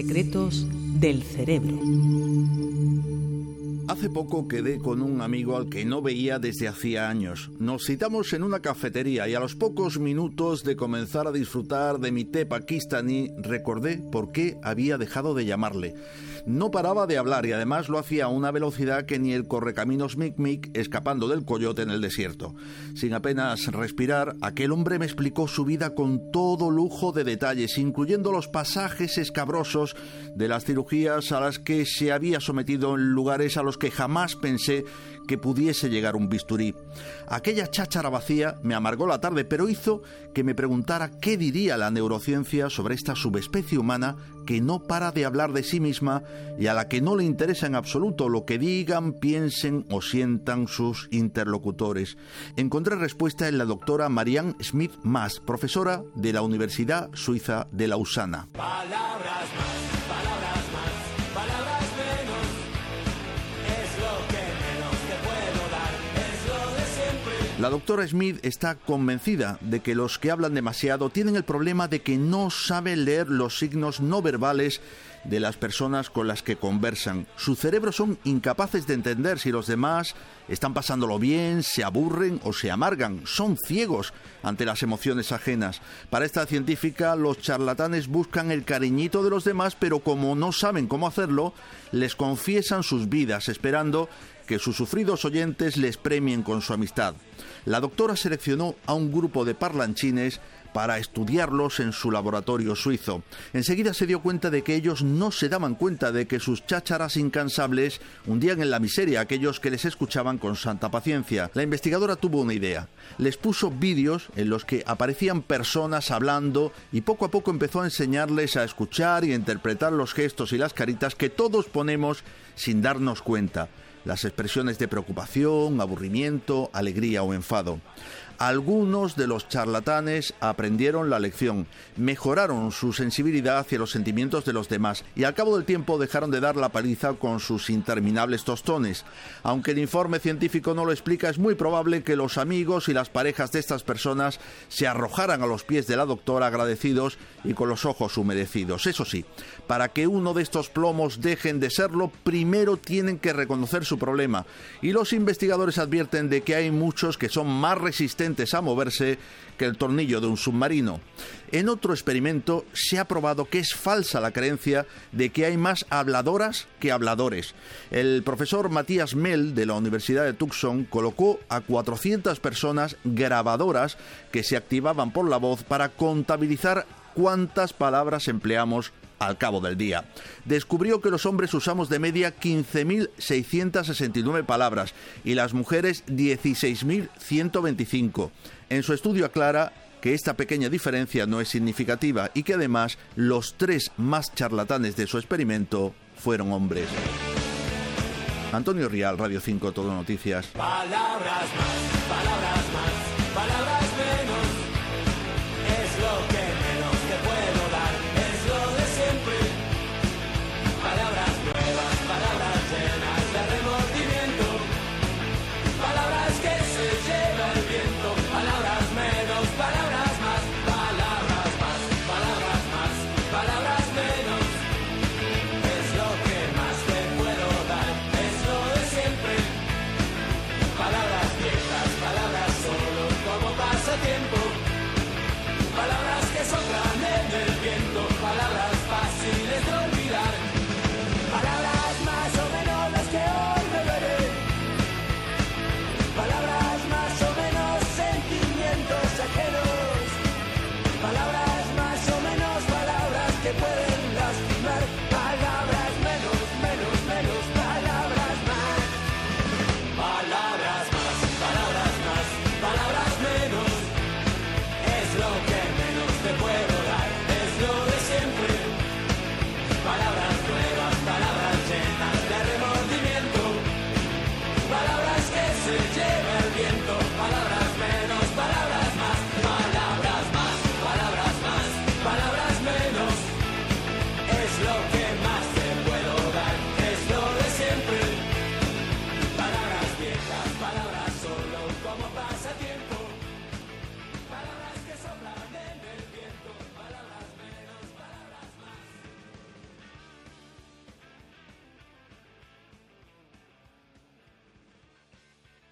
Secretos del cerebro. Hace poco quedé con un amigo al que no veía desde hacía años. Nos citamos en una cafetería y a los pocos minutos de comenzar a disfrutar de mi té pakistaní recordé por qué había dejado de llamarle. No paraba de hablar y además lo hacía a una velocidad que ni el correcaminos Mic Mic escapando del coyote en el desierto. Sin apenas respirar, aquel hombre me explicó su vida con todo lujo de detalles, incluyendo los pasajes escabrosos de las cirugías a las que se había sometido en lugares a los que jamás pensé que pudiese llegar un bisturí. Aquella cháchara vacía me amargó la tarde, pero hizo que me preguntara qué diría la neurociencia sobre esta subespecie humana que no para de hablar de sí misma y a la que no le interesa en absoluto lo que digan, piensen o sientan sus interlocutores. Encontré respuesta en la doctora Marianne Smith Mas, profesora de la Universidad Suiza de Lausana. La doctora Smith está convencida de que los que hablan demasiado tienen el problema de que no saben leer los signos no verbales de las personas con las que conversan. Su cerebro son incapaces de entender si los demás están pasándolo bien, se aburren o se amargan. Son ciegos ante las emociones ajenas. Para esta científica, los charlatanes buscan el cariñito de los demás, pero como no saben cómo hacerlo, les confiesan sus vidas, esperando que sus sufridos oyentes les premien con su amistad. La doctora seleccionó a un grupo de parlanchines para estudiarlos en su laboratorio suizo. Enseguida se dio cuenta de que ellos no se daban cuenta de que sus chácharas incansables hundían en la miseria a aquellos que les escuchaban con santa paciencia. La investigadora tuvo una idea. Les puso vídeos en los que aparecían personas hablando y poco a poco empezó a enseñarles a escuchar y a interpretar los gestos y las caritas que todos ponemos sin darnos cuenta las expresiones de preocupación, aburrimiento, alegría o enfado. Algunos de los charlatanes aprendieron la lección, mejoraron su sensibilidad hacia los sentimientos de los demás y al cabo del tiempo dejaron de dar la paliza con sus interminables tostones. Aunque el informe científico no lo explica, es muy probable que los amigos y las parejas de estas personas se arrojaran a los pies de la doctora agradecidos y con los ojos humedecidos. Eso sí, para que uno de estos plomos dejen de serlo, primero tienen que reconocer su problema y los investigadores advierten de que hay muchos que son más resistentes a moverse que el tornillo de un submarino. En otro experimento se ha probado que es falsa la creencia de que hay más habladoras que habladores. El profesor Matías Mel de la Universidad de Tucson colocó a 400 personas grabadoras que se activaban por la voz para contabilizar cuántas palabras empleamos al cabo del día. Descubrió que los hombres usamos de media 15.669 palabras y las mujeres 16.125. En su estudio aclara que esta pequeña diferencia no es significativa y que además los tres más charlatanes de su experimento fueron hombres. Antonio Rial, Radio 5, Todo Noticias. Palabras más.